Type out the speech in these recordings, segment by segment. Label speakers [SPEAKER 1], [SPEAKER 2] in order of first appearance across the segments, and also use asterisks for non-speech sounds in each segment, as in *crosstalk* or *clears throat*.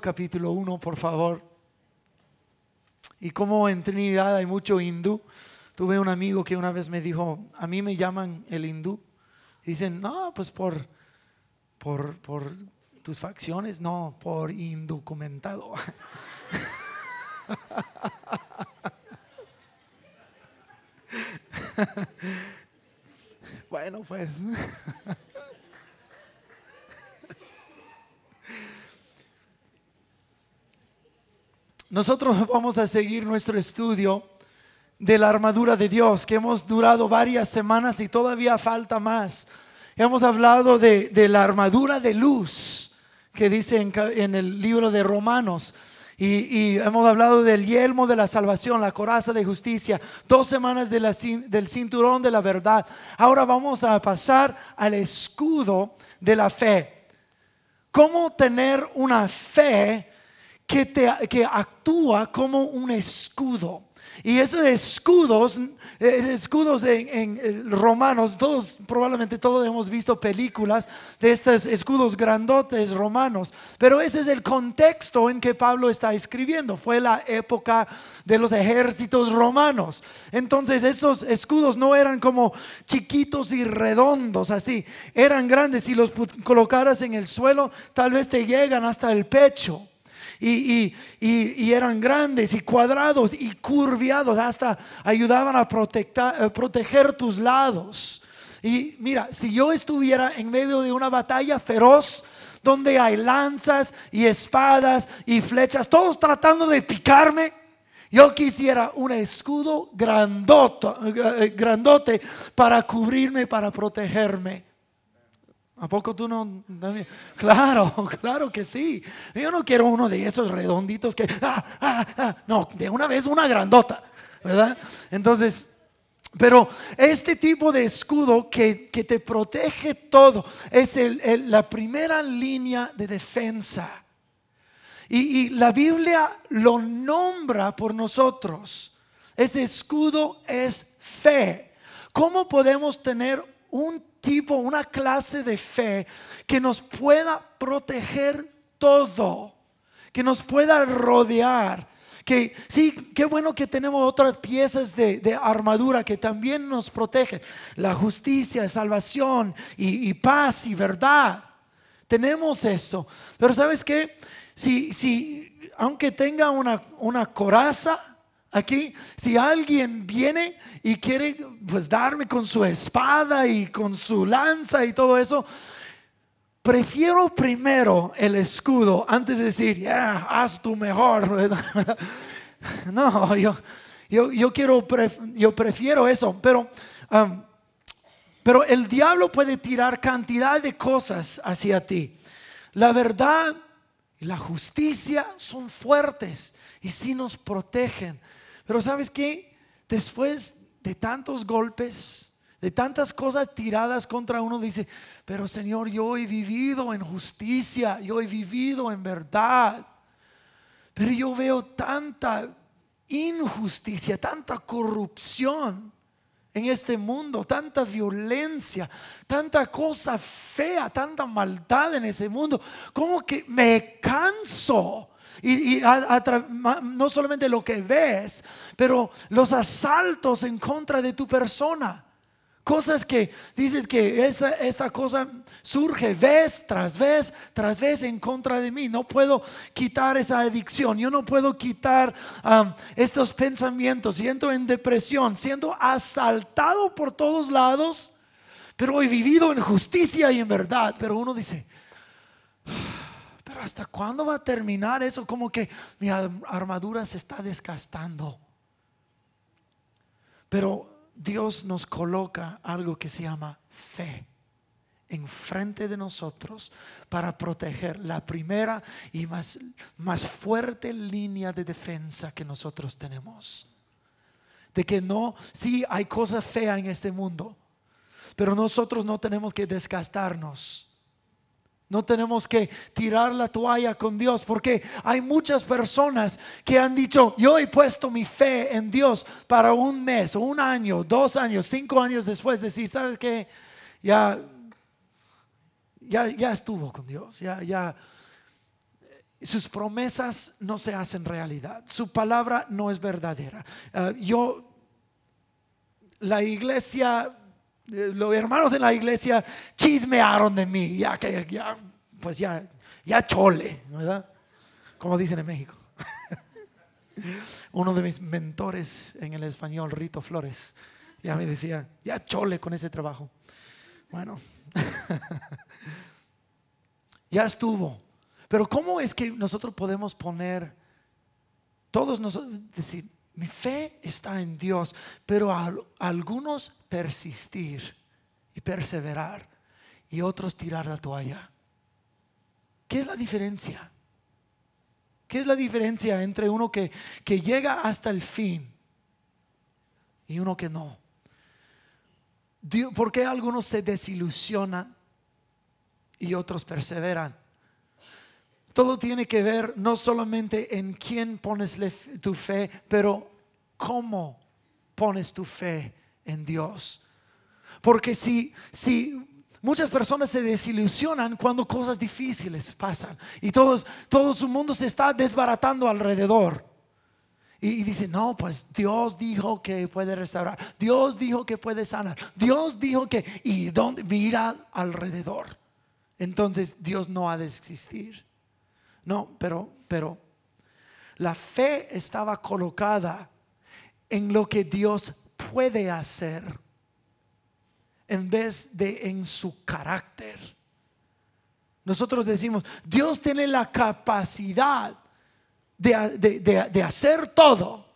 [SPEAKER 1] capítulo 1, por favor. Y como en Trinidad hay mucho hindú, tuve un amigo que una vez me dijo, a mí me llaman el hindú. Dicen, no, pues por, por, por tus facciones, no, por indocumentado. *laughs* bueno, pues. *laughs* Nosotros vamos a seguir nuestro estudio de la armadura de Dios, que hemos durado varias semanas y todavía falta más. Hemos hablado de, la armadura de luz, que dice en, el libro de Romanos. Y, hemos hablado del yelmo de la salvación, la coraza de justicia, dos semanas del cinturón de la verdad. Ahora vamos a pasar al escudo de la fe. ¿Cómo tener una fe que, te, que actúa como un escudo. Y esos escudos, eh, escudos en, romanos, todos, probablemente todos hemos visto películas de estos escudos grandotes romanos, pero ese es el contexto en que Pablo está escribiendo. Fue la época de los ejércitos romanos. Entonces esos escudos no eran como chiquitos y redondos así, eran grandes. Si los colocaras en el suelo, tal vez te llegan hasta el pecho y, eran grandes y cuadrados y curviados, hasta ayudaban a eh, proteger tus lados. Y mira, si yo estuviera en medio de una batalla feroz, donde hay lanzas y espadas y flechas, todos tratando de picarme, yo quisiera un escudo grandote, eh, grandote para cubrirme, para protegerme. ¿A poco tú no? Claro, *laughs* claro que sí. Yo no quiero uno de esos redonditos que... Ah, ah, ah. No, de una vez una grandota, ¿verdad? Entonces, pero este tipo de escudo que, que te protege todo es la primera línea de defensa. Y, y la Biblia lo nombra por nosotros. Ese escudo es fe. ¿Cómo podemos tener un una clase de fe que nos pueda proteger todo, que nos pueda rodear. Que sí, qué bueno que tenemos otras piezas de, armadura que también nos protegen. La justicia, salvación y, paz y verdad. Tenemos eso. Pero ¿sabes qué? Si, si aunque tenga una, una coraza, Aquí, si alguien viene y quiere pues darme con su espada y con su lanza y todo eso, prefiero primero el escudo antes de decir, ya, haz tu mejor. *laughs* no, yo, yo, quiero, yo prefiero eso, pero, um, pero el diablo puede tirar cantidad de cosas hacia ti. La verdad y la justicia son fuertes y sí nos protegen pero sabes qué? Después de tantos golpes, de tantas cosas tiradas contra uno, dice, pero Señor, yo he vivido en justicia, yo he vivido en verdad. Pero yo veo tanta injusticia, tanta corrupción en este mundo, tanta violencia, tanta cosa fea, tanta maldad en ese mundo, como que me canso y, no solamente lo que ves, pero los asaltos en contra de tu persona. Cosas que dices que esta cosa surge vez tras vez tras vez en contra de mí. No puedo quitar esa adicción. Yo no puedo quitar um, estos pensamientos. Siento en depresión, siendo asaltado por todos lados, pero he vivido en justicia y en verdad. Pero uno dice, ¿hasta cuándo va a terminar eso? Como que mi armadura se está desgastando. Pero Dios nos coloca algo que se llama fe enfrente de nosotros para proteger la primera y más, más fuerte línea de defensa que nosotros tenemos. De que no, sí hay cosas feas en este mundo, pero nosotros no tenemos que desgastarnos no tenemos que tirar la toalla con Dios porque hay muchas personas que han dicho, yo he puesto mi fe en Dios para un mes, o un año, dos años, cinco años después, decir, ¿sabes qué? Ya, ya, ya estuvo con Dios, ya, ya. sus promesas no se hacen realidad, su palabra no es verdadera. Ah, yo, la iglesia, los hermanos en la iglesia chismearon de mí, ya que ya, pues ya, ya chole, ¿verdad? Como dicen en México. *laughs* Uno de mis mentores en el español, Rito Flores, ya me decía, ya chole con ese trabajo. Bueno, *laughs* ya estuvo. Pero ¿cómo es que nosotros podemos poner, todos nosotros, decir, mi fe está en Dios, pero algunos persistir y perseverar y otros tirar la toalla? ¿Qué es la diferencia? ¿Qué es la diferencia entre uno que, que llega hasta el fin y uno que no? ¿Por qué algunos se desilusionan y otros perseveran? Todo tiene que ver no solamente en quién pones tu fe, pero cómo pones tu fe en Dios. Porque si, si muchas personas se desilusionan cuando cosas difíciles pasan y todos, todo su mundo se está desbaratando alrededor. Y, dice, no, pues Dios dijo que puede restaurar, Dios dijo que puede sanar, Dios dijo que, y donde mira alrededor. Entonces Dios no ha de existir. No, pero, pero la fe estaba colocada en lo que Dios puede hacer en vez de en su carácter. Nosotros decimos, Dios tiene la capacidad de, hacer todo.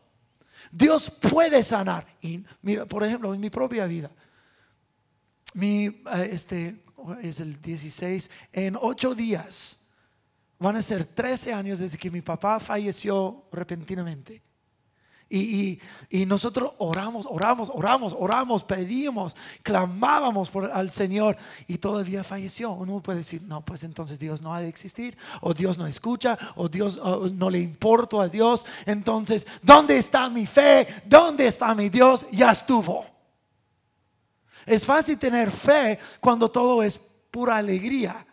[SPEAKER 1] Dios puede sanar. Y mira, por ejemplo, en mi propia vida, mi, eh, este, es el 16, en ocho días van a ser 13 años desde que mi papá falleció repentinamente. Y, nosotros oramos, oramos, oramos, oramos, pedimos, clamábamos por, al Señor y todavía falleció. Uno puede decir, no, pues entonces Dios no ha de existir, o Dios no escucha, o Dios no le importa a Dios. Entonces, ¿dónde está mi fe? ¿Dónde está mi Dios? Ya estuvo. Es fácil tener fe cuando todo es pura alegría.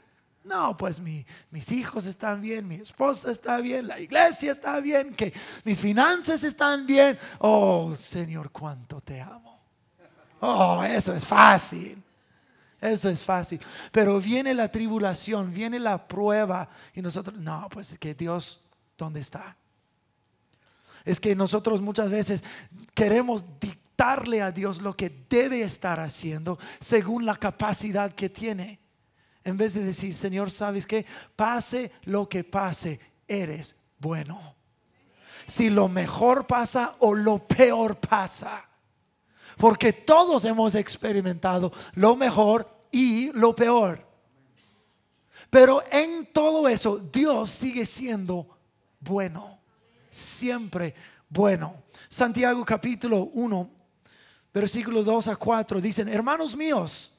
[SPEAKER 1] No, pues mis hijos están bien, mi esposa está bien, la iglesia está bien, que mis finanzas están bien. Oh, Señor, cuánto te amo. Oh, eso es fácil. Eso es fácil. Pero viene la tribulación, viene la prueba y nosotros, no, pues que Dios, ¿dónde está? Es que nosotros muchas veces queremos dictarle a Dios lo que debe estar haciendo según la capacidad que tiene. En vez de decir, Señor, ¿sabes qué? Pase lo que pase, eres bueno. Si lo mejor pasa o lo peor pasa. Porque todos hemos experimentado lo mejor y lo peor. Pero en todo eso, Dios sigue siendo bueno. Siempre bueno. Santiago capítulo 1, versículos 2 a 4 dicen, hermanos míos,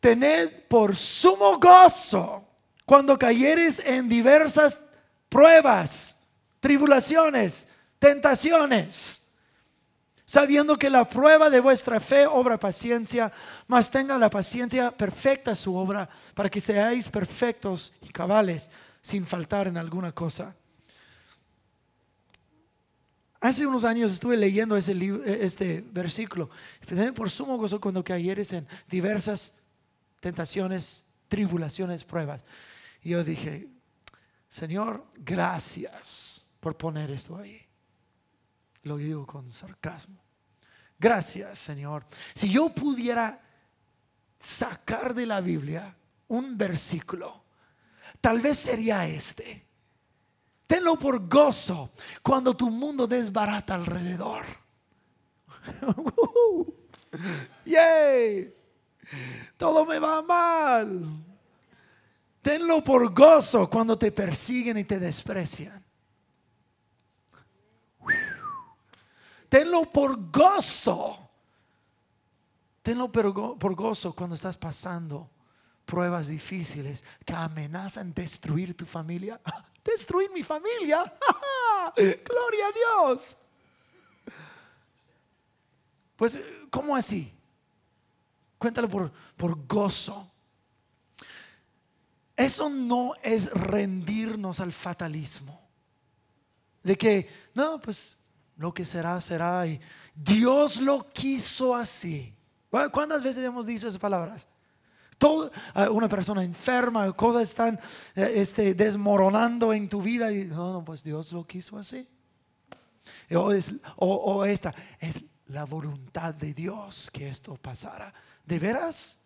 [SPEAKER 1] tened por sumo gozo cuando cayeres en diversas pruebas, tribulaciones, tentaciones, sabiendo que la prueba de vuestra fe obra paciencia, mas tenga la paciencia perfecta su obra, para que seáis perfectos y cabales, sin faltar en alguna cosa. Hace unos años estuve leyendo ese este versículo. Por sumo gozo cuando cayeres en diversas tentaciones, tribulaciones, pruebas. Y yo dije, Señor, gracias por poner esto ahí. Lo digo con sarcasmo. Gracias, Señor. Si yo pudiera sacar de la Biblia un versículo, tal vez sería este. Tenlo por gozo cuando tu mundo desbarata alrededor. *laughs* todo me va mal. Tenlo por gozo cuando te persiguen y te desprecian. Tenlo por gozo. Tenlo por gozo cuando estás pasando pruebas difíciles que amenazan destruir tu familia. *laughs* Destruir mi familia. *laughs* Gloria a Dios. Pues, ¿cómo así? Cuéntalo por, por gozo. eso no es rendirnos al fatalismo. De que, no, pues lo que será, será. Y Dios lo quiso así. ¿Cuántas veces hemos dicho esas palabras? Todo, una persona enferma, cosas están eh, este, desmoronando en tu vida y no, no, pues Dios lo quiso así. O, o esta, es la voluntad de Dios que esto pasara. ¿De veras?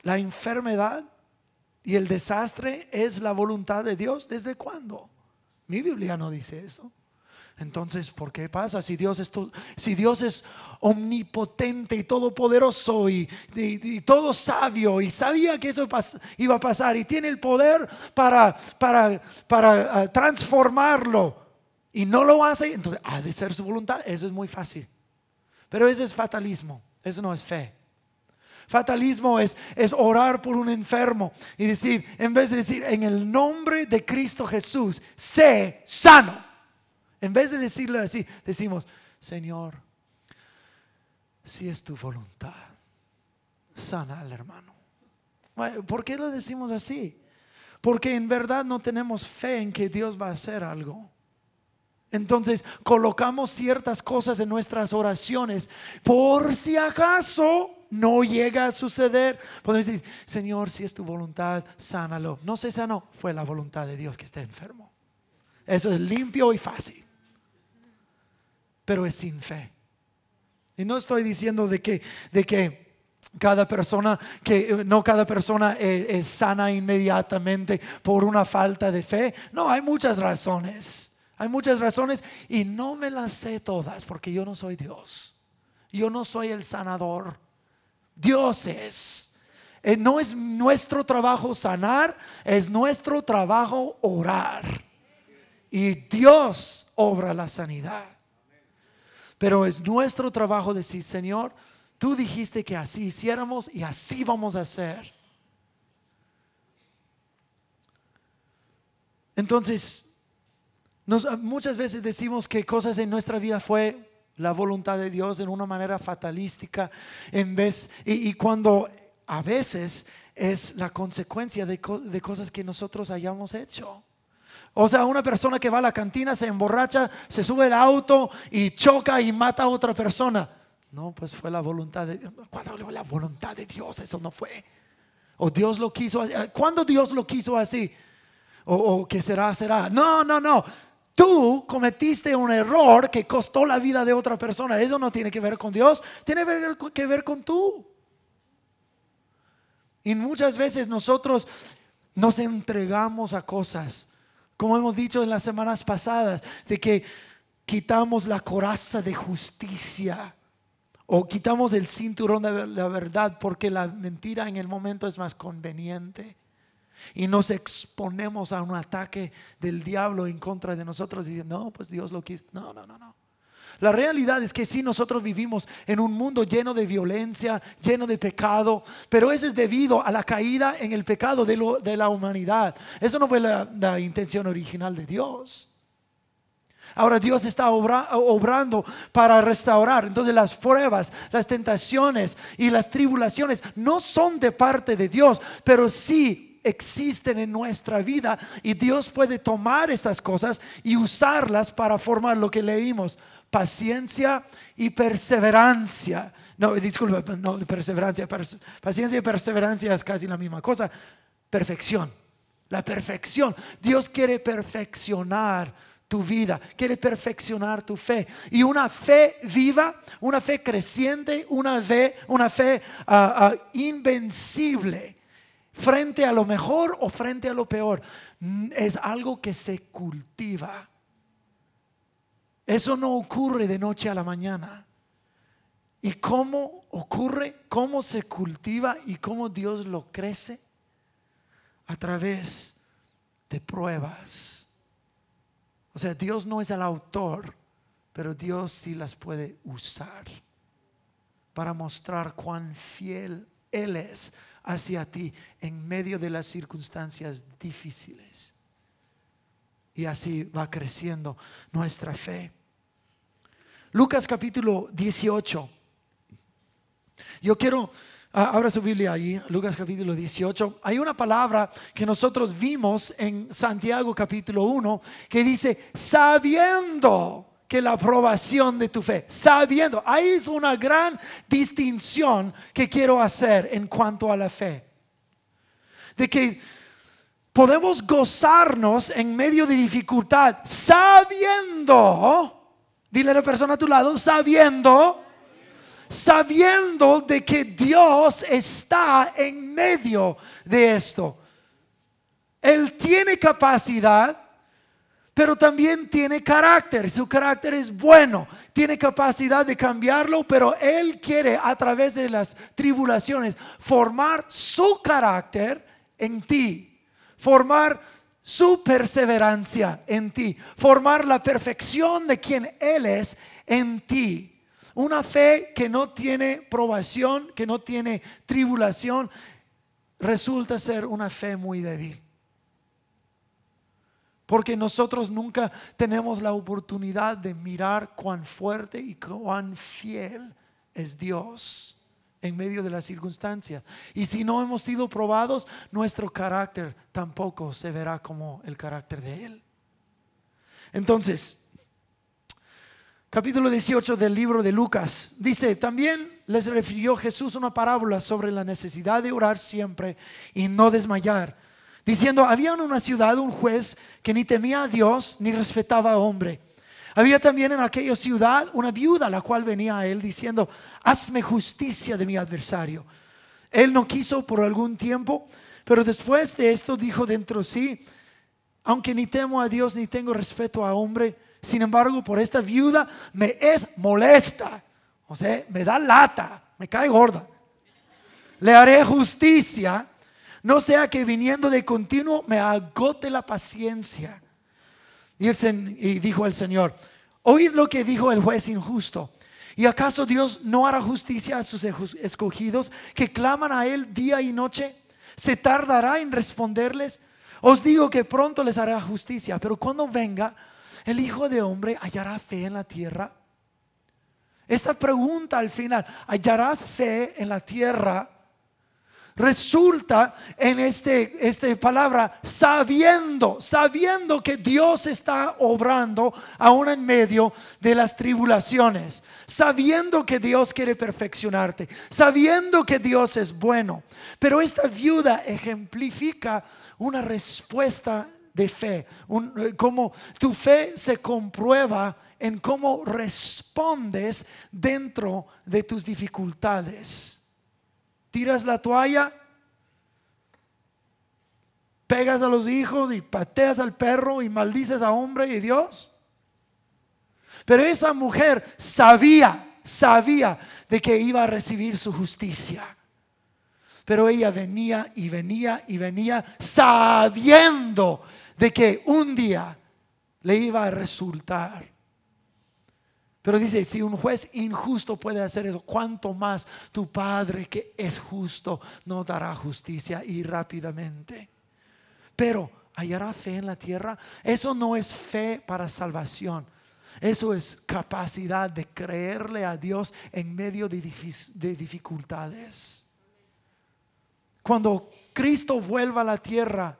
[SPEAKER 1] La enfermedad y el desastre es la voluntad de Dios. ¿Desde cuándo? Mi Biblia no dice eso. Entonces, ¿por qué pasa? Si Dios es, si Dios es omnipotente y todopoderoso y, todo sabio y sabía que eso iba a pasar y tiene el poder para, para, para ah, transformarlo y no lo hace, entonces ha de ser su voluntad. Eso es muy fácil. Pero eso es fatalismo, eso no es fe. Fatalismo es, es orar por un enfermo y decir, en vez de decir, en el nombre de Cristo Jesús, sé sano. En vez de decirlo así, decimos, Señor, si es tu voluntad, sana al hermano. ¿Por qué lo decimos así? Porque en verdad no tenemos fe en que Dios va a hacer algo. Entonces colocamos ciertas cosas en nuestras oraciones por si acaso no llega a suceder. Podemos decir, Señor, si es tu voluntad, sánalo. No se sanó, fue la voluntad de Dios que esté enfermo. Eso es limpio y fácil pero es sin fe. Y no estoy diciendo de que, de que cada persona, que no cada persona es, sana inmediatamente por una falta de fe. No, hay muchas razones. Hay muchas razones y no me las sé todas porque yo no soy Dios. Yo no soy el sanador. Dios es. Eh, no es nuestro trabajo sanar, es nuestro trabajo orar. Y Dios obra la sanidad. Pero es nuestro trabajo decir, Señor, tú dijiste que así hiciéramos y así vamos a hacer. Entonces, muchas veces decimos que cosas en nuestra vida fue la voluntad de Dios en una manera fatalística, en vez, y, cuando a veces es la consecuencia de cosas que nosotros hayamos hecho. O sea, una persona que va a la cantina, se emborracha, se sube el auto y choca y mata a otra persona. No, pues fue la voluntad de Dios. ¿Cuándo la voluntad de Dios? Eso no fue. O Dios lo quiso así. ¿Cuándo Dios lo quiso así? O, o que será, será. No, no, no. Tú cometiste un error que costó la vida de otra persona. Eso no tiene que ver con Dios, tiene que ver con tú. Y muchas veces nosotros nos entregamos a cosas como hemos dicho en las semanas pasadas, de que quitamos la coraza de justicia o quitamos el cinturón de la verdad porque la mentira en el momento es más conveniente. Y nos exponemos a un ataque del diablo en contra de nosotros y dicen, no, pues Dios lo quiso. No, no, no, no. La realidad es que sí, nosotros vivimos en un mundo lleno de violencia, lleno de pecado, pero eso es debido a la caída en el pecado de, la humanidad. Eso no fue la, intención original de Dios. Ahora Dios está obrando para restaurar. Entonces las pruebas, las tentaciones y las tribulaciones no son de parte de Dios, pero sí existen en nuestra vida y Dios puede tomar estas cosas y usarlas para formar lo que leímos, paciencia y perseverancia. No, disculpa, no, perseverancia, paciencia y perseverancia es casi la misma cosa. Perfección, la perfección. Dios quiere perfeccionar tu vida, quiere perfeccionar tu fe. Y una fe viva, una fe creciente, una fe, una fe ah, ah, invencible frente a lo mejor o frente a lo peor. Es algo que se cultiva eso no ocurre de noche a la mañana. ¿Y cómo ocurre? ¿Cómo se cultiva y cómo Dios lo crece? A través de pruebas. O sea, Dios no es el autor, pero Dios sí las puede usar para mostrar cuán fiel Él es hacia ti en medio de las circunstancias difíciles. Y así va creciendo nuestra fe. Lucas capítulo 18. Yo quiero Ah, abra su Biblia ahí, Lucas capítulo 18. Hay una palabra que nosotros vimos en Santiago capítulo 1 que dice, sabiendo que la aprobación de tu fe, sabiendo, ahí es una gran distinción que quiero hacer en cuanto a la fe. De que podemos gozarnos en medio de dificultad, sabiendo, dile a la persona a tu lado, sabiendo sabiendo de que Dios está en medio de esto. Él tiene capacidad, pero también tiene carácter. Su carácter es bueno, tiene capacidad de cambiarlo, pero Él quiere a través de las tribulaciones formar su carácter en ti, formar su perseverancia en ti, formar la perfección de quien Él es en ti. Una fe que no tiene probación, que no tiene tribulación, resulta ser una fe muy débil. Porque nosotros nunca tenemos la oportunidad de mirar cuán fuerte y cuán fiel es Dios en medio de las circunstancias. Y si no hemos sido probados, nuestro carácter tampoco se verá como el carácter de Él. Entonces, capítulo 18 del libro de Lucas. Dice, también les refirió Jesús una parábola sobre la necesidad de orar siempre y no desmayar, diciendo, había en una ciudad un juez que ni temía a Dios ni respetaba a hombre. Había también en aquella ciudad una viuda, la cual venía a él diciendo, hazme justicia de mi adversario. Él no quiso por algún tiempo, pero después de esto dijo dentro de sí, aunque ni temo a Dios ni tengo respeto a hombre, sin embargo, por esta viuda me es molesta. O sea, me da lata, me cae gorda. Le haré justicia, no sea que viniendo de continuo me agote la paciencia. Y, y dijo el Señor, oíd lo que dijo el juez injusto. ¿Y acaso Dios no hará justicia a sus escogidos que claman a Él día y noche? ¿Se tardará en responderles? Os digo que pronto les hará justicia, pero cuando venga, ¿el Hijo de Hombre hallará fe en la tierra? Esta pregunta al final, ¿hallará fe en la tierra? Resulta en este, esta palabra sabiendo, sabiendo que Dios está obrando aún en medio de las tribulaciones, sabiendo que Dios quiere perfeccionarte, sabiendo que Dios es bueno. Pero esta viuda ejemplifica una respuesta de fe, un, como tu fe se comprueba en cómo respondes dentro de tus dificultades. Tiras la toalla, pegas a los hijos y pateas al perro y maldices a hombre y Dios. Pero esa mujer sabía, sabía de que iba a recibir su justicia. Pero ella venía y venía y venía sabiendo de que un día le iba a resultar. Pero dice, si un juez injusto puede hacer eso, ¿cuánto más tu Padre que es justo no dará justicia y rápidamente? Pero hallará fe en la tierra. Eso no es fe para salvación. Eso es capacidad de creerle a Dios en medio de, de dificultades. Cuando Cristo vuelva a la tierra,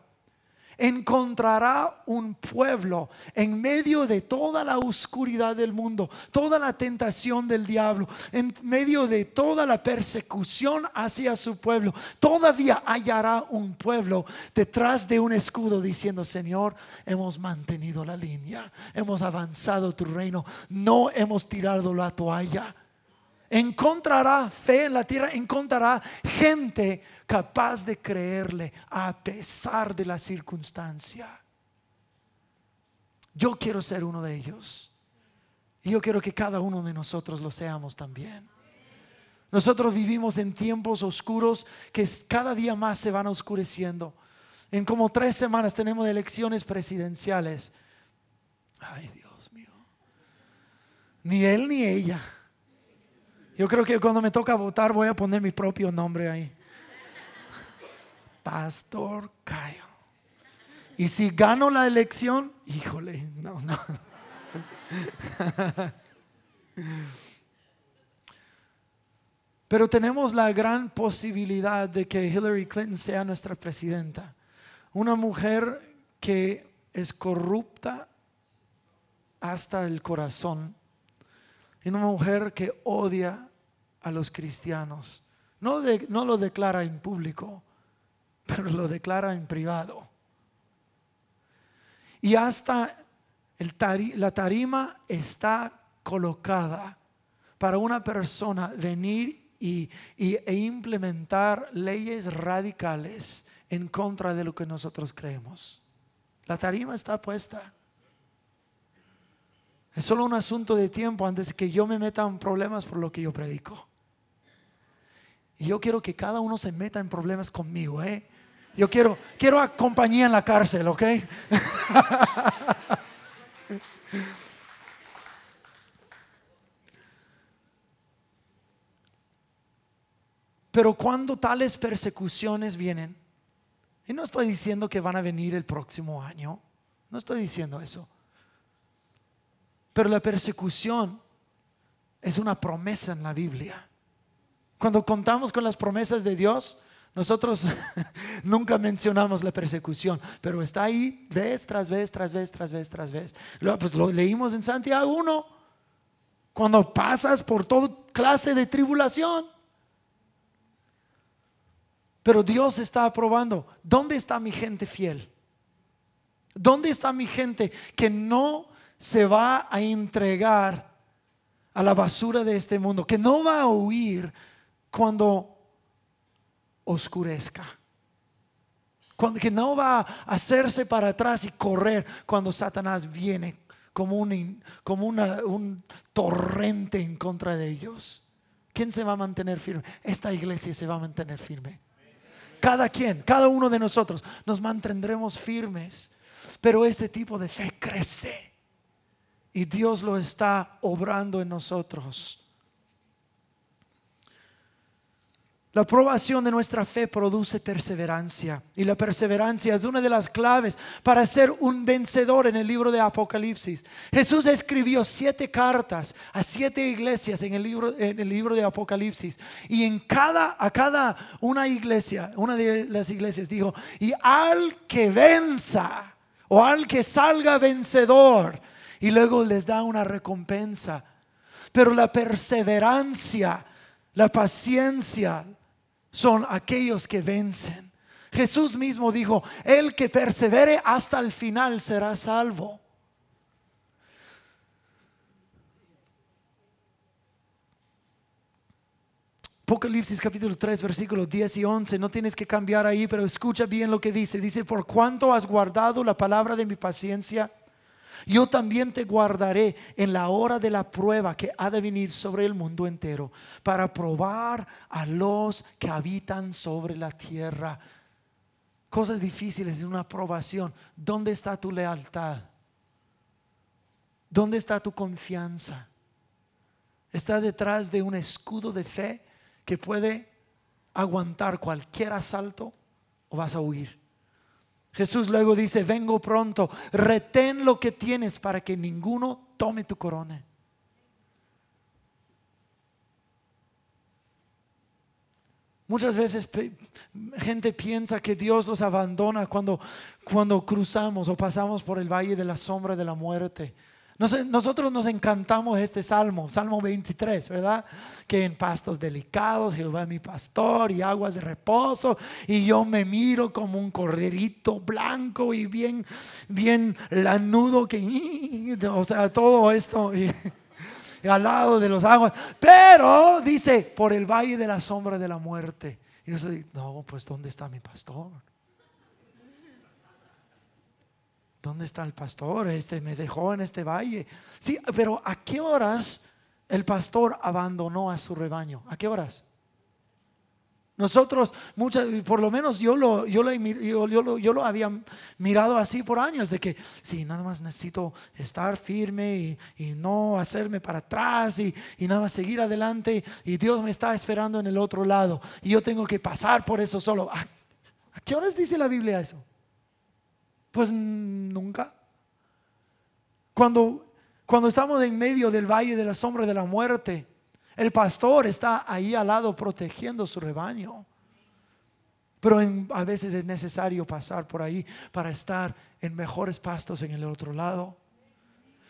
[SPEAKER 1] encontrará un pueblo en medio de toda la oscuridad del mundo, toda la tentación del diablo, en medio de toda la persecución hacia su pueblo. Todavía hallará un pueblo detrás de un escudo diciendo, Señor, hemos mantenido la línea, hemos avanzado tu reino, no hemos tirado la toalla encontrará fe en la tierra, encontrará gente capaz de creerle a pesar de la circunstancia. Yo quiero ser uno de ellos. Y yo quiero que cada uno de nosotros lo seamos también. Nosotros vivimos en tiempos oscuros que cada día más se van oscureciendo. En como tres semanas tenemos elecciones presidenciales. Ay, Dios mío. Ni él ni ella yo creo que cuando me toca votar voy a poner mi propio nombre ahí. Pastor Cayo. Y si gano la elección, híjole, no, no. Pero tenemos la gran posibilidad de que Hillary Clinton sea nuestra presidenta. Una mujer que es corrupta hasta el corazón. Y una mujer que odia a los cristianos. No, no lo declara en público, pero lo declara en privado. Y hasta la tarima está colocada para una persona venir y, e implementar leyes radicales en contra de lo que nosotros creemos. La tarima está puesta. Es solo un asunto de tiempo antes que yo me meta en problemas por lo que yo predico. Y yo quiero que cada uno se meta en problemas conmigo, ¿eh? Yo quiero, quiero a compañía en la cárcel, ¿ok? *laughs* Pero cuando tales persecuciones vienen, y no estoy diciendo que van a venir el próximo año, no estoy diciendo eso. Pero la persecución es una promesa en la Biblia. Cuando contamos con las promesas de Dios, nosotros *laughs* nunca mencionamos la persecución, pero está ahí vez tras vez, tras vez, tras vez, tras vez. Pues lo leímos en Santiago 1, cuando pasas por toda clase de tribulación. Pero Dios está probando, ¿dónde está mi gente fiel? ¿Dónde está mi gente que no se va a entregar a la basura de este mundo, que no va a huir cuando oscurezca? Cuando, que no va a hacerse para atrás y correr cuando Satanás viene como, un, como un torrente en contra de ellos. ¿Quién se va a mantener firme? Esta iglesia se va a mantener firme. Cada quien, cada uno de nosotros nos mantendremos firmes. Pero este tipo de fe crece. Y Dios lo está obrando en nosotros. La aprobación de nuestra fe produce perseverancia y la perseverancia es una de las claves para ser un vencedor en el libro de Apocalipsis. Jesús escribió siete cartas a siete iglesias en el libro, en el libro de Apocalipsis y en cada, a cada una iglesia, una de las iglesias dijo, y al que venza o al que salga vencedor y luego les da una recompensa. Pero la perseverancia, la paciencia, son aquellos que vencen. Jesús mismo dijo, el que persevere hasta el final será salvo. Apocalipsis capítulo 3 versículos 10 y 11, no tienes que cambiar ahí, pero escucha bien lo que dice. Dice, por cuanto has guardado la palabra de mi paciencia, yo también te guardaré en la hora de la prueba que ha de venir sobre el mundo entero para probar a los que habitan sobre la tierra. Cosas difíciles de una aprobación. ¿Dónde está tu lealtad? ¿Dónde está tu confianza? ¿Está detrás de un escudo de fe que puede aguantar cualquier asalto o vas a huir? Jesús luego dice, vengo pronto, retén lo que tienes para que ninguno tome tu corona. Muchas veces gente piensa que Dios los abandona cuando, cuando cruzamos o pasamos por el valle de la sombra de la muerte. Nosotros nos encantamos este salmo, Salmo 23, ¿verdad? Que en pastos delicados Jehová es mi pastor y aguas de reposo y yo me miro como un corderito blanco y bien, bien lanudo que, o sea, todo esto y, al lado de los aguas. Pero dice, por el valle de la sombra de la muerte. Y dice, no, pues ¿dónde está mi pastor? ¿Dónde está el pastor? Este me dejó en este valle. Sí, pero ¿a qué horas el pastor abandonó a su rebaño? ¿A qué horas? Nosotros, muchas, por lo menos yo lo, yo, lo, yo, lo, había mirado así por años, de que sí, nada más necesito estar firme y, no hacerme para atrás y, nada más seguir adelante y Dios me está esperando en el otro lado y yo tengo que pasar por eso solo. ¿A, a qué horas dice la Biblia eso? Pues nunca. Cuando, cuando estamos en medio del valle de la sombra de la muerte, El pastor está ahí al lado protegiendo su rebaño. Pero a veces es necesario pasar por ahí para estar en mejores pastos en el otro lado.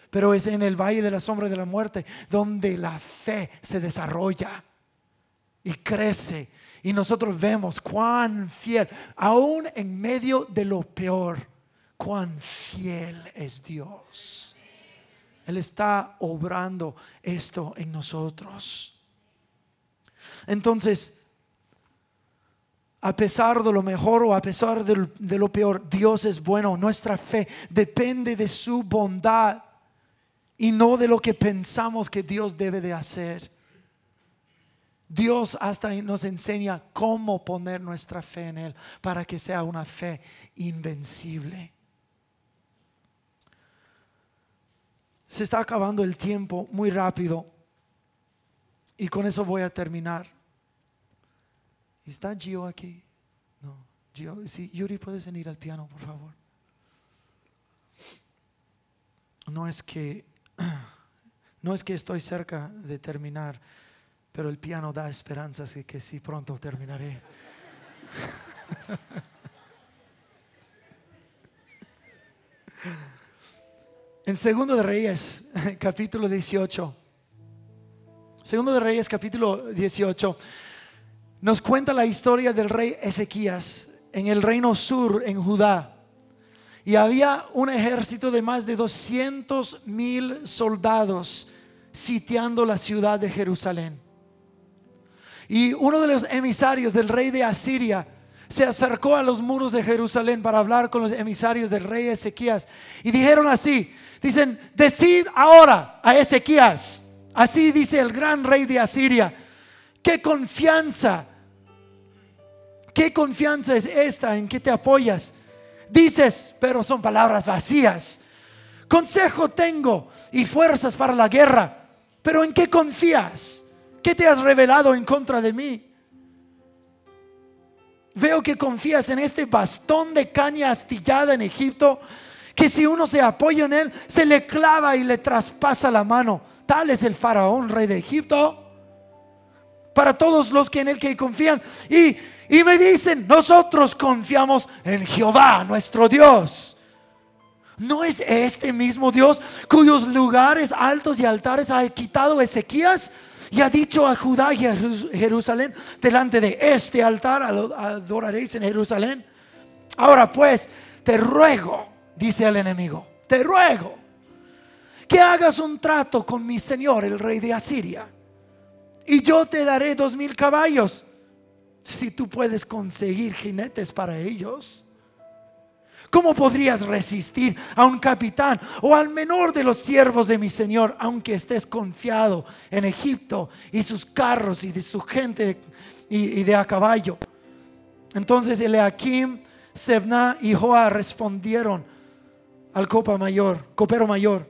[SPEAKER 1] Pero es en el valle de la sombra de la muerte donde la fe se desarrolla y crece. Y nosotros vemos cuán fiel, aún en medio de lo peor, cuán fiel es Dios. Él está obrando esto en nosotros. Entonces, a pesar de lo mejor o a pesar de lo peor, Dios es bueno. Nuestra fe depende de su bondad y no de lo que pensamos que Dios debe de hacer. Dios hasta nos enseña cómo poner nuestra fe en Él para que sea una fe invencible. Se está acabando el tiempo muy rápido y con eso voy a terminar. ¿Está Gio aquí? No. Gio, sí, Yuri, puedes venir al piano, por favor. No es que *clears throat* no es que estoy cerca de terminar, pero el piano da esperanza, así que sí pronto terminaré. *laughs* en Segundo de Reyes, *laughs* capítulo 18. Segundo de Reyes, capítulo 18 nos cuenta la historia del rey Ezequías en el reino sur, en Judá. Y había un ejército de más de 200 mil soldados sitiando la ciudad de Jerusalén. Y uno de los emisarios del rey de Asiria se acercó a los muros de Jerusalén para hablar con los emisarios del rey Ezequías. Y dijeron así, dicen, decid ahora a Ezequías, así dice el gran rey de Asiria, qué confianza ¿Qué confianza es esta en que te apoyas? Dices, pero son palabras vacías. Consejo tengo y fuerzas para la guerra, pero ¿en qué confías? ¿Qué te has revelado en contra de mí? Veo que confías en este bastón de caña astillada en Egipto, que si uno se apoya en él, se le clava y le traspasa la mano. Tal es el faraón, rey de Egipto para todos los que en él que confían. Y, y me dicen, nosotros confiamos en Jehová, nuestro Dios. ¿No es este mismo Dios cuyos lugares altos y altares ha quitado Ezequías? Y ha dicho a Judá y a Jerusalén, delante de este altar adoraréis en Jerusalén. Ahora pues, te ruego, dice el enemigo, te ruego que hagas un trato con mi Señor, el rey de Asiria y yo te daré dos mil caballos si tú puedes conseguir jinetes para ellos. ¿Cómo podrías resistir a un capitán o al menor de los siervos de mi Señor, aunque estés confiado en Egipto y sus carros y de su gente y, de a caballo? Entonces Eleakim, Sebna y Joa respondieron al copa mayor, copero mayor.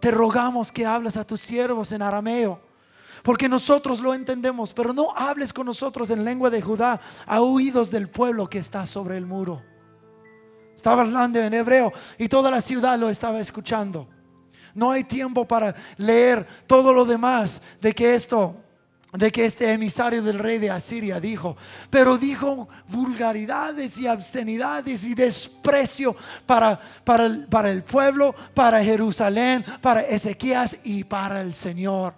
[SPEAKER 1] Te rogamos que hables a tus siervos en arameo porque nosotros lo entendemos, pero no hables con nosotros en lengua de Judá a oídos del pueblo que está sobre el muro. Estaba hablando en hebreo y toda la ciudad lo estaba escuchando. No hay tiempo para leer todo lo demás de que esto de que este emisario del rey de Asiria dijo, pero dijo vulgaridades y obscenidades y desprecio para, para, para el pueblo, para Jerusalén, para Ezequías y para el Señor.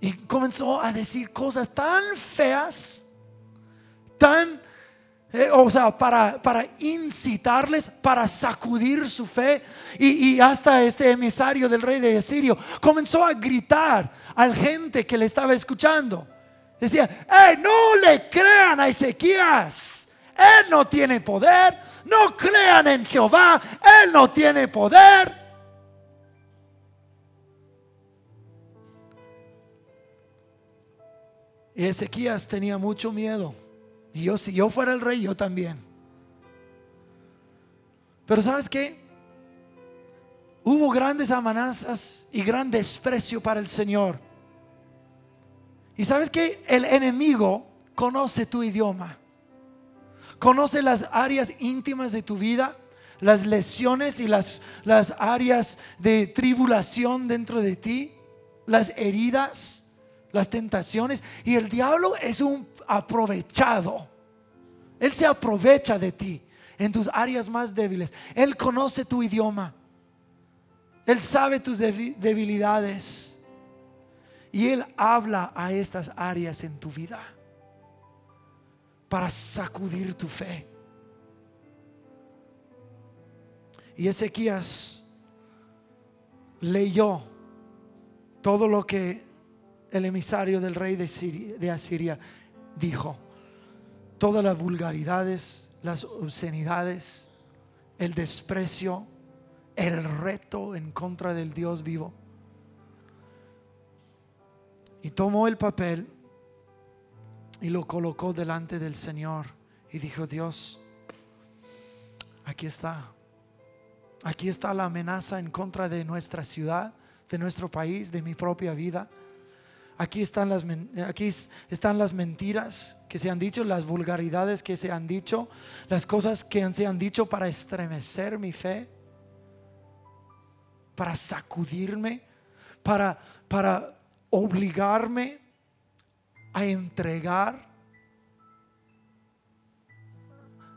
[SPEAKER 1] Y comenzó a decir cosas tan feas, tan, eh, o sea, para, para, incitarles, para sacudir su fe. Y, y, hasta este emisario del rey de Asirio comenzó a gritar al gente que le estaba escuchando. Decía, no le crean a Ezequías. Él no tiene poder. No crean en Jehová. Él no tiene poder. Y Ezequías tenía mucho miedo. Y yo, si yo fuera el rey, yo también. Pero ¿sabes qué? Hubo grandes amenazas y gran desprecio para el Señor. Y sabes que el enemigo conoce tu idioma, conoce las áreas íntimas de tu vida, las lesiones y las, las áreas de tribulación dentro de ti, las heridas, las tentaciones. Y el diablo es un aprovechado. Él se aprovecha de ti en tus áreas más débiles. Él conoce tu idioma. Él sabe tus debilidades. Y Él habla a estas áreas en tu vida para sacudir tu fe. Y Ezequías leyó todo lo que el emisario del rey de, Asiria dijo. Todas las vulgaridades, las obscenidades, el desprecio, el reto en contra del Dios vivo. Y tomó el papel y lo colocó delante del Señor y dijo, Dios, aquí está. Aquí está la amenaza en contra de nuestra ciudad, de nuestro país, de mi propia vida. Aquí están las, aquí están las mentiras que se han dicho, las vulgaridades que se han dicho, las cosas que se han dicho para estremecer mi fe, para sacudirme, para, para obligarme a entregar,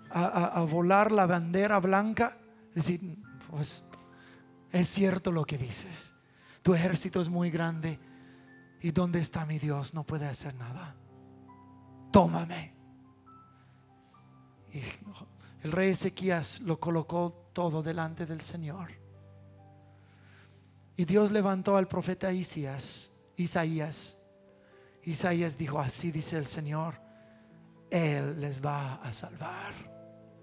[SPEAKER 1] a, volar la bandera blanca. decir, pues es cierto lo que dices. Tu ejército es muy grande. ¿Y dónde está mi Dios? No puede hacer nada. Tómame. El rey Ezequías lo colocó todo delante del Señor. Y Dios levantó al profeta Isaías. Isaías. Isaías dijo, así dice el Señor, Él les va a salvar.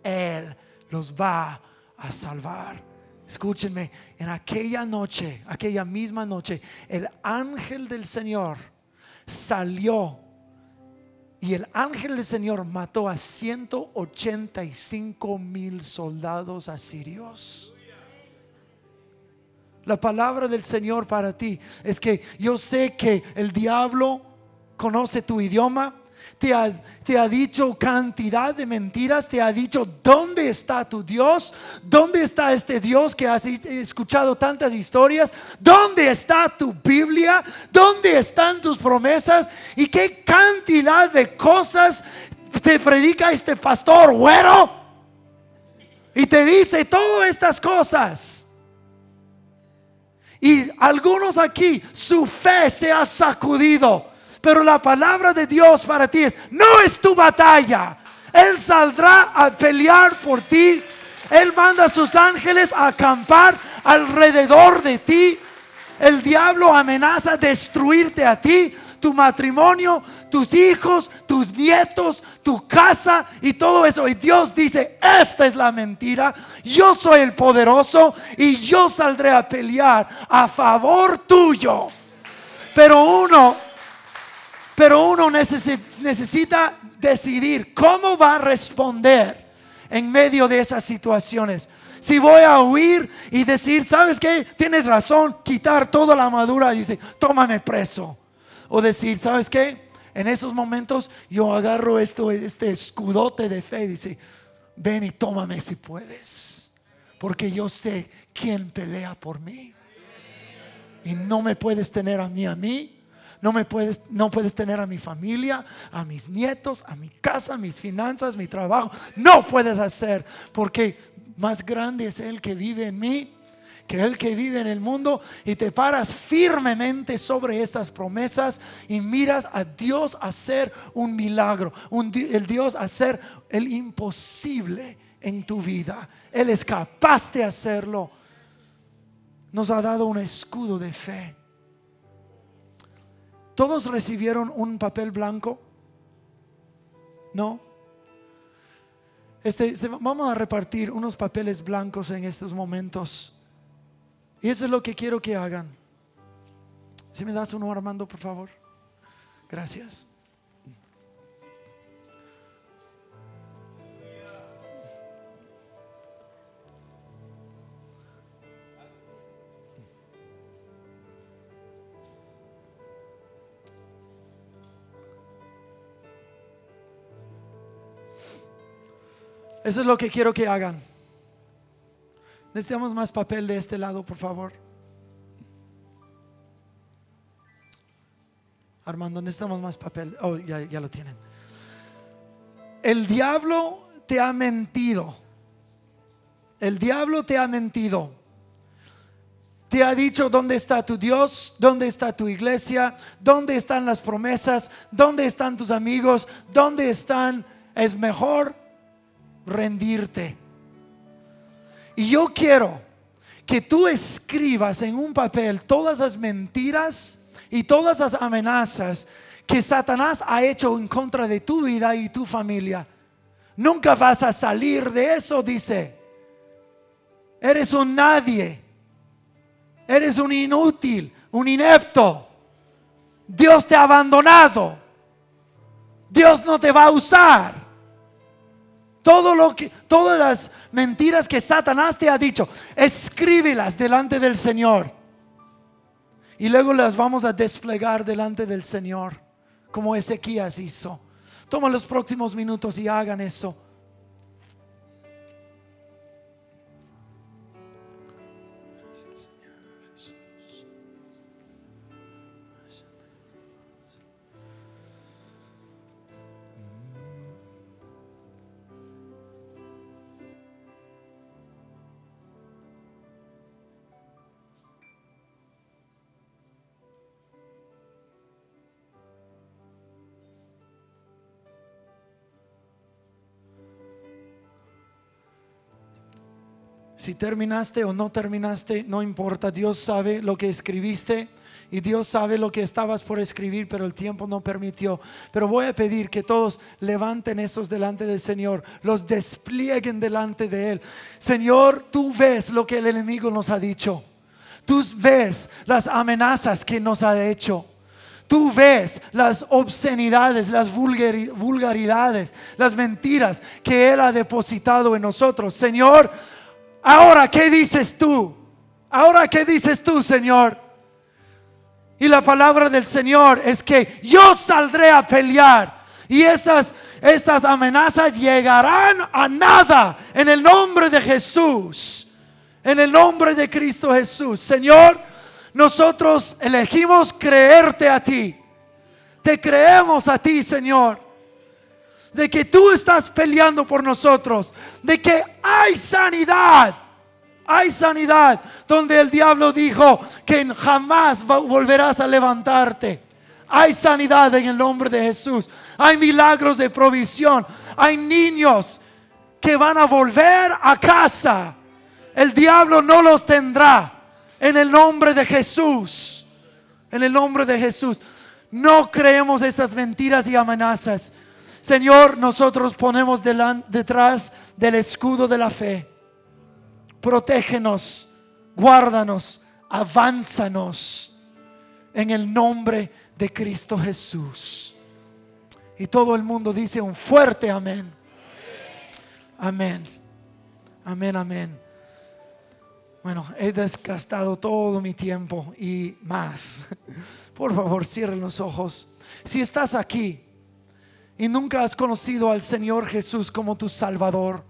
[SPEAKER 1] Él los va a salvar. Escúchenme, en aquella noche, aquella misma noche, el ángel del Señor salió y el ángel del Señor mató a 185 mil soldados asirios. La palabra del Señor para ti es que yo sé que el diablo conoce tu idioma, te ha, dicho cantidad de mentiras, te ha dicho dónde está tu Dios, dónde está este Dios que has escuchado tantas historias, dónde está tu Biblia, dónde están tus promesas y qué cantidad de cosas te predica este pastor güero y te dice todas estas cosas. Y algunos aquí, su fe se ha sacudido pero la palabra de Dios para ti es, no es tu batalla. Él saldrá a pelear por ti. Él manda a sus ángeles a acampar alrededor de ti. El diablo amenaza destruirte a ti, tu matrimonio, tus hijos, tus nietos, tu casa y todo eso. Y Dios dice, esta es la mentira. Yo soy el poderoso y yo saldré a pelear a favor tuyo. Pero uno pero uno necesita decidir cómo va a responder en medio de esas situaciones. Si voy a huir y decir, ¿sabes qué? Tienes razón, quitar toda la madura y dice, tómame preso. O decir, ¿sabes qué? En esos momentos yo agarro esto, este escudote de fe y dice, ven y tómame si puedes. Porque yo sé quién pelea por mí. Y no me puedes tener a mí, a mí no me puedes, no puedes tener a mi familia, a mis nietos, a mi casa, mis finanzas, mi trabajo. No puedes hacer porque más grande es el que vive en mí que el que vive en el mundo y te paras firmemente sobre estas promesas y miras a Dios hacer un milagro, el Dios hacer el imposible en tu vida. Él es capaz de hacerlo. Nos ha dado un escudo de fe. ¿Todos recibieron un papel blanco? ¿No? Este, vamos a repartir unos papeles blancos en estos momentos. Y eso es lo que quiero que hagan. Si me das uno, Armando, por favor. Gracias. Eso es lo que quiero que hagan. Necesitamos más papel de este lado, por favor. Armando, necesitamos más papel. Oh, ya, ya lo tienen. El diablo te ha mentido. El diablo te ha mentido. Te ha dicho dónde está tu Dios, dónde está tu iglesia, dónde están las promesas, dónde están tus amigos, dónde están. Es mejor rendirte. Y yo quiero que tú escribas en un papel todas las mentiras y todas las amenazas que Satanás ha hecho en contra de tu vida y tu familia. Nunca vas a salir de eso, dice. Eres un nadie. Eres un inútil, un inepto. Dios te ha abandonado. Dios no te va a usar. Todo lo que, todas las mentiras que Satanás te ha dicho, escríbelas delante del Señor. Y luego las vamos a desplegar delante del Señor, como Ezequías hizo. Toma los próximos minutos y hagan eso. Si terminaste o no terminaste, no importa. Dios sabe lo que escribiste y Dios sabe lo que estabas por escribir, pero el tiempo no permitió. Pero voy a pedir que todos levanten esos delante del Señor, los desplieguen delante de Él. Señor, tú ves lo que el enemigo nos ha dicho. Tú ves las amenazas que nos ha hecho. Tú ves las obscenidades, las vulgaridades, las mentiras que Él ha depositado en nosotros. Señor, Ahora, ¿qué dices tú? Ahora, ¿qué dices tú, Señor? Y la palabra del Señor es que yo saldré a pelear. Y esas, estas amenazas llegarán a nada en el nombre de Jesús. En el nombre de Cristo Jesús. Señor, nosotros elegimos creerte a ti. Te creemos a ti, Señor de que tú estás peleando por nosotros, de que hay sanidad. Hay sanidad donde el diablo dijo que jamás volverás a levantarte. Hay sanidad en el nombre de Jesús. Hay milagros de provisión. Hay niños que van a volver a casa. El diablo no los tendrá. En el nombre de Jesús. En el nombre de Jesús. No creemos estas mentiras y amenazas. Señor, nosotros ponemos detrás del escudo de la fe. Protégenos, guárdanos, avánzanos en el nombre de Cristo Jesús. Y todo el mundo dice un fuerte amén. Amén. Amén, amén. Bueno, he desgastado todo mi tiempo y más. *laughs* Por favor, cierren los ojos. Si estás aquí y nunca has conocido al Señor Jesús como tu Salvador,